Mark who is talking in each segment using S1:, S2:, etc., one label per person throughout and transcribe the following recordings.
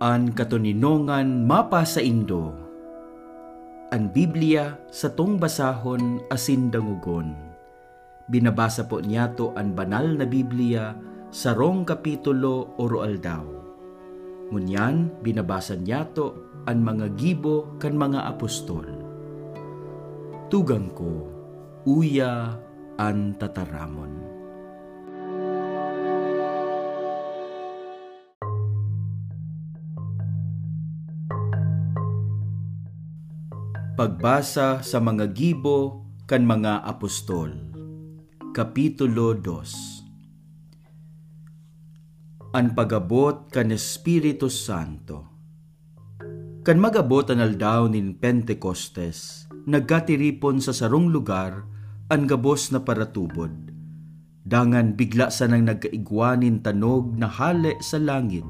S1: An katuninongan mapa sa Indo. An Biblia sa tong basahon asin dangugon. Binabasa po niya to an banal na Biblia sa rong kapitulo oro aldaw. Ngunyan, binabasa niya to an mga gibo kan mga apostol. Tugang ko, uya an tataramon. Pagbasa sa mga gibo kan mga apostol. Kapitulo 2 An pagabot kan Espiritu Santo Kan magabot an aldaw nin Pentecostes, nagkatiripon sa sarong lugar an gabos na paratubod. Dangan bigla sa nang nagkaigwanin tanog na hale sa langit,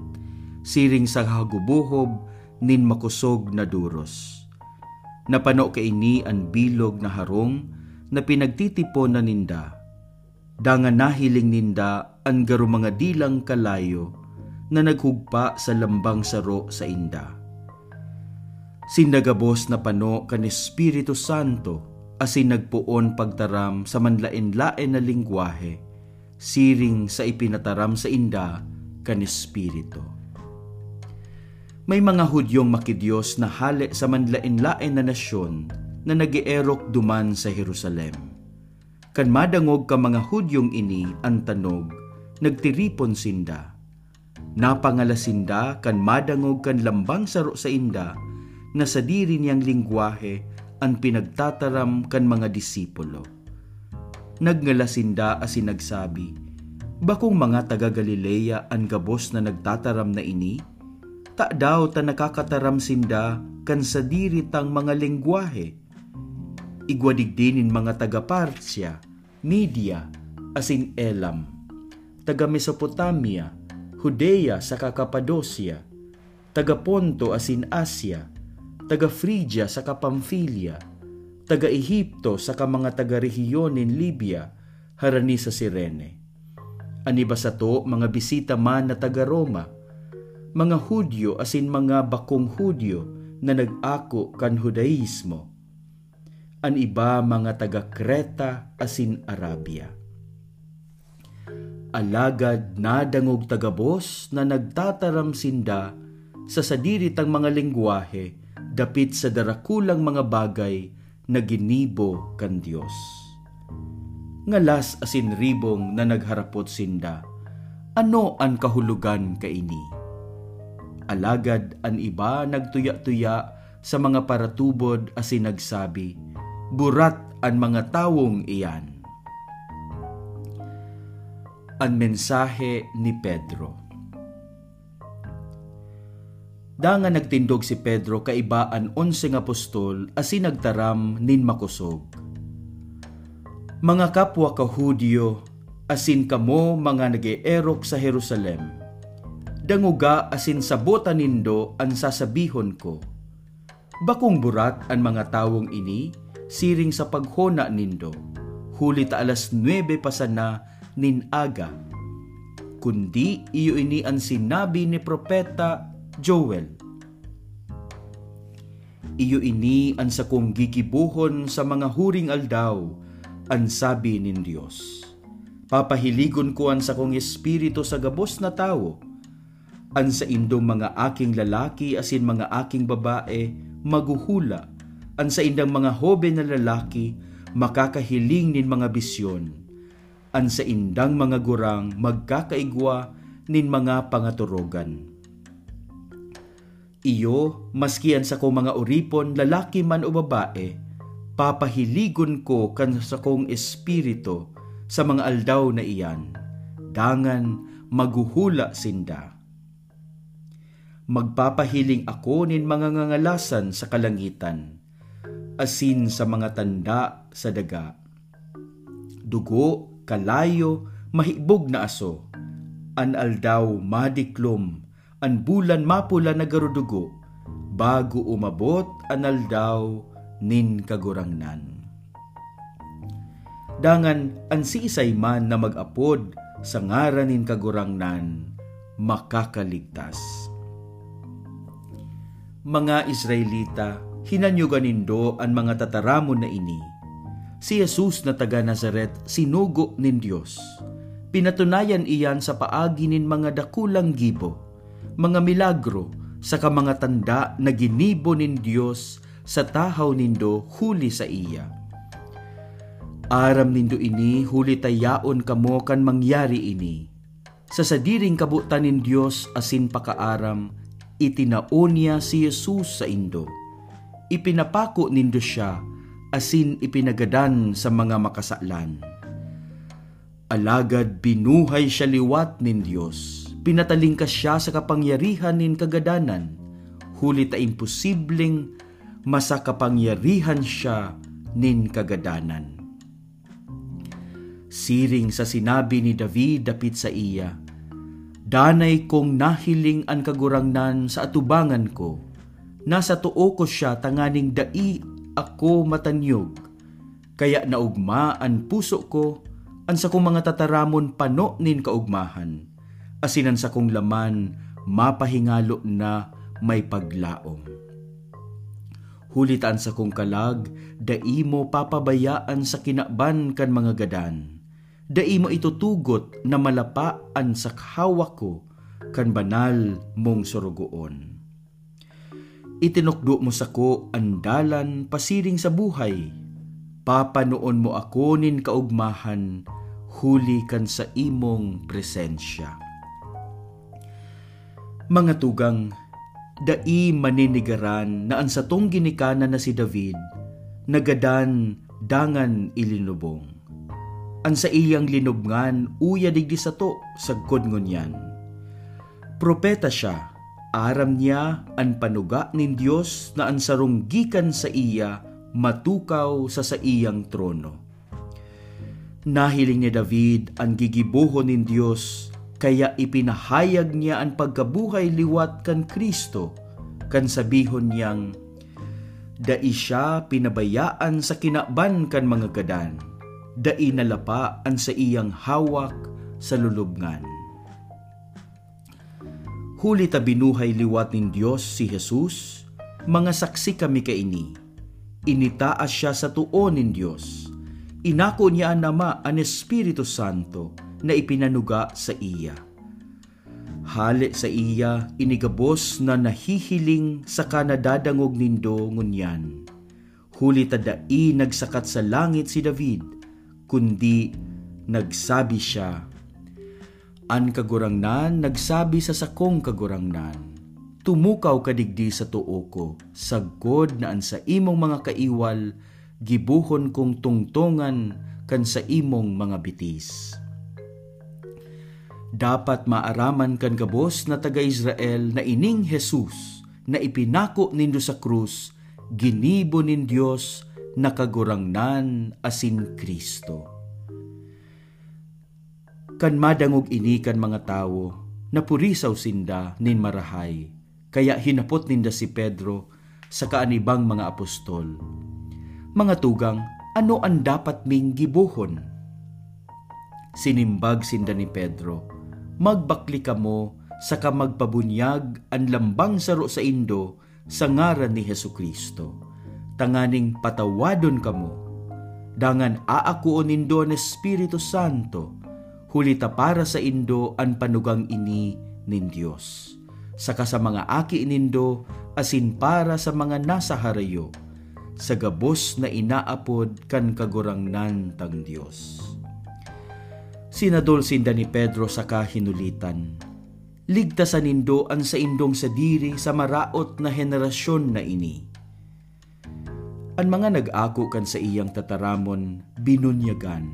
S1: siring sa hagubuhob nin makusog na duros Napano kay ini ang bilog na harong na pinagtitipon na ninda. Dangan nahiling ninda ang garo mga dilang kalayo na naghugpa sa lambang saro sa inda. Sindagabos na pano kan Espiritu Santo asin nagpuon pagtaram sa manlain-lain na lingwahe, siring sa ipinataram sa inda kan Espiritu. May mga Hudyong makidiyos na hali sa manlain-lain na nasyon na nagierok duman sa Jerusalem. Kan madangog ka mga Hudyong ini ang tanog, nagtiripon sinda. Napangala sinda kan madangog kan lambang saro sa inda na sa diri niyang lingwahe ang pinagtataram kan mga disipulo. Nagngala sinda asin nagsabi, Bakong mga taga Galilea ang gabos na nagtataram na ini? Ta daw ta nakakataram sinda kan sa diritang mga lengguwahe. Igwadigdinin mga taga Partsya, Media, asin Elam, taga Mesopotamia, Judea sa Kapadosia, taga Ponto asin Asya, taga Phrygia sa Pamphylia, taga Ehipto sa mga taga rehiyonin Libya, harani sa Sirene. Aniba sa to mga bisita man na taga Roma, mga Hudyo asin mga bakong Hudyo na nag-ako kan Hudaismo. An iba mga taga Kreta asin Arabia. Alagad nadangog tagabos na nagtataram sinda sa sadiritang mga lingwahe dapit sa darakulang mga bagay na ginibo kan Dios. Ngalas asin ribong na nagharapot sinda, ano ang kahulugan kaini? Alagad an iba nagtuya-tuya sa mga paratubod asin nagsabi, Burat ang mga tawong iyan. Ang mensahe ni Pedro Danga nagtindog si Pedro kaibaan onseng apostol asin nagtaram nin makusog. Mga kapwa ka Hudyo, asin kamo mga nag-eerok sa Jerusalem, danguga asin sabota nindo ang sasabihon ko. Bakong burat ang mga tawong ini, siring sa paghona nindo, huli ta alas 9 pa sana nin aga. Kundi iyo ini ang sinabi ni propeta Joel. Iyo ini ang sa kong gigibuhon sa mga huring aldaw, ang sabi nin Dios. Papahiligon ko ang sa kong espiritu sa gabos na tao, An sa indong mga aking lalaki asin mga aking babae maguhula. An sa indang mga hobe na lalaki makakahiling nin mga bisyon. An sa indang mga gurang magkakaigwa nin mga pangaturogan. Iyo, maskian sa kong mga uripon, lalaki man o babae, papahiligon ko kan sa kong espiritu sa mga aldaw na iyan. Dangan maguhula sinda magpapahiling ako nin mga ngangalasan sa kalangitan, asin sa mga tanda sa daga. Dugo, kalayo, mahibog na aso, an aldaw madiklom, an bulan mapula na garudugo, bago umabot an aldaw nin kagurangnan. Dangan an siisay man na mag-apod sa ngaran nin kagurangnan, makakaligtas Mga Israelita, hinanyugan nindo ang mga tataramon na ini. Si Jesus na taga Nazaret, sinugo nin Diyos. Pinatunayan iyan sa paagi nin mga dakulang gibo, mga milagro, sa mga tanda na ginibo nin Diyos sa tahaw nindo huli sa iya. Aram nindo ini huli tayaon kamo kan mangyari ini. Sa sadiring kabutan nin Diyos asin pakaaram, itinaon niya si Jesus sa indo. Ipinapako nindo siya asin ipinagadan sa mga makasalan. Alagad binuhay siya liwat nin Diyos pinataling ka siya sa kapangyarihan nin kagadanan, huli ta imposibleng masa kapangyarihan siya nin kagadanan. Siring sa sinabi ni David dapit sa iya, Danay kong nahiling ang kagurangnan sa atubangan ko, nasa tuo ko siya tanganing dai ako matanyog, kaya naugma ang puso ko, ang sa kong mga tataramon pano nin kaugmahan asinan sa kong laman, mapahingalo na may paglaom. Hulitaan sa kong kalag, dai mo papabayaan sa kinaban kan mga gadan. Dai mo itutugot na malapaan sa hawak ko kan banal mong surugoon. Itinukdo mo sa ko andalan pasiring sa buhay. Papanoon mo ako nin kaugmahan, huli kan sa imong presensya. Mga tugang, dai maninigaran na ang satong ginikanan na si David, nagadan dangan ilinubong. Ang sa iyang linubngan, uya digdi sa to, sagkod ngunyan. Propeta siya, aram niya ang panuga nin Dios na ang sarunggikan sa iya matukaw sa sa iyang trono. Nahiling ni David ang gigibuhon nin Dios kaya ipinahayag niya ang pagkabuhay liwat kan Kristo, kan sabihon niyang, Dai siya pinabayaan sa kinaban kan mga gadan, dai nalapa ang sa iyang hawak sa lulubngan. Huli ta binuhay liwat nin Diyos si Jesus, mga saksi kami kaini. Initaas siya sa tuon nin Diyos. Inako niya ang nama ang Espiritu Santo, na ipinanuga sa iya. Hali sa iya inigabos na nahihiling sa kanadadangog nindo ngunyan. Huli tadai nagsakat sa langit si David, kundi nagsabi siya, An kagurangnan nagsabi sa sakong kagurangnan, tumukaw kadigdi sa tuo ko, sagod na an sa imong mga kaiwal, gibuhon kong tungtongan kan sa imong mga bitis. Dapat maaraman kan gabos na taga-Israel na ining Jesus na ipinako nindo sa krus, ginibo nin Dios na kagurangnan asin Kristo. Kan madangog ini kan mga tawo, napurisaw sinda nin marahay, kaya hinapot ninda si Pedro sa kaanibang mga apostol. Mga tugang, ano ang dapat ming gibuhon? Sinimbag sinda ni Pedro, magbakli kamo sa kamagpabunyag ang lambang saro sa Indo sa ngaran ni Heso Kristo. Tanganing patawadon kamo. Dangan aakuon nindo ang Espiritu Santo, hulita para sa Indo ang panugang ini nin Dios. Saka sa mga aki nindo, asin para sa mga nasa harayo, sa gabos na inaapod kan kagurangnan tang Dios sinadol sinda ni Pedro sa kahinulitan. Ligtasan nindo ang sa indong sa diri sa maraot na henerasyon na ini. Ang mga nag-ako kan sa iyang tataramon, binunyagan.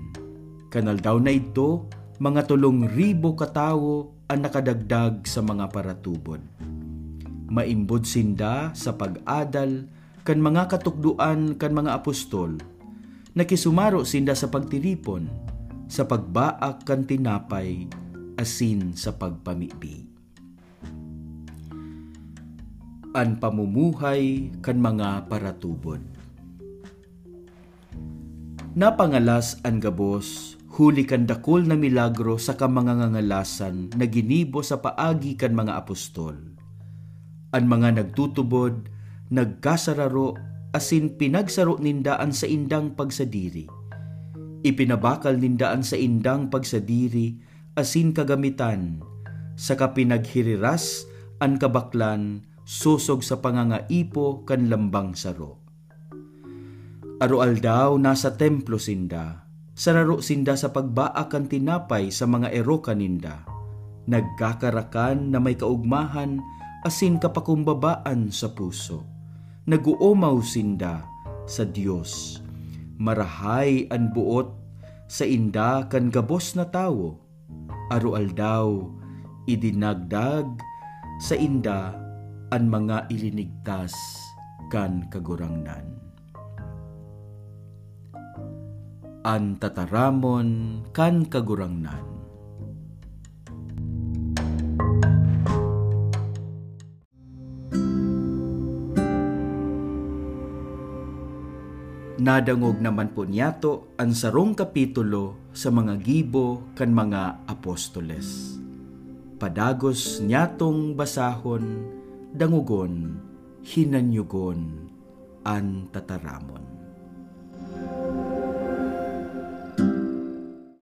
S1: Kanal daw na ito, mga tulong ribo katawo ang nakadagdag sa mga paratubod. Maimbod sinda sa pag-adal kan mga katukduan kan mga apostol, nakisumaro sinda sa pagtiripon, sa pagbaak kan tinapay, asin sa pagpamibi. An pamumuhay kan mga paratubod. Napangalas an gabos, huli kan dakol na milagro sa kamangangangalasan na ginibo sa paagi kan mga apostol. An mga nagtutubod, nagkasararo, asin pinagsaro nindaan sa indang pagsadiri. Ipinabakal nindaan sa indang pagsadiri, asin kagamitan, sa kapinaghiriras, an kabaklan, susog sa pangangaipo kan lambang saro. Arual daw nasa templo sinda, sararo sinda sa pagbaakan tinapay sa mga ero kaninda. Nagkakarakan na may kaugmahan asin kapakumbabaan sa puso. Naguumaw sinda sa Dios. Marahay an buot sa inda kan gabos na tawo. Arual daw idinagdag sa inda an mga ilinigtas kan kagurangnan. An tataramon kan kagurangnan. Nadangog naman po niyato ang sarong kapitulo sa mga gibo kan mga apostoles. Padagos niyatong basahon, dangugon, hinanyugon, an tataramon.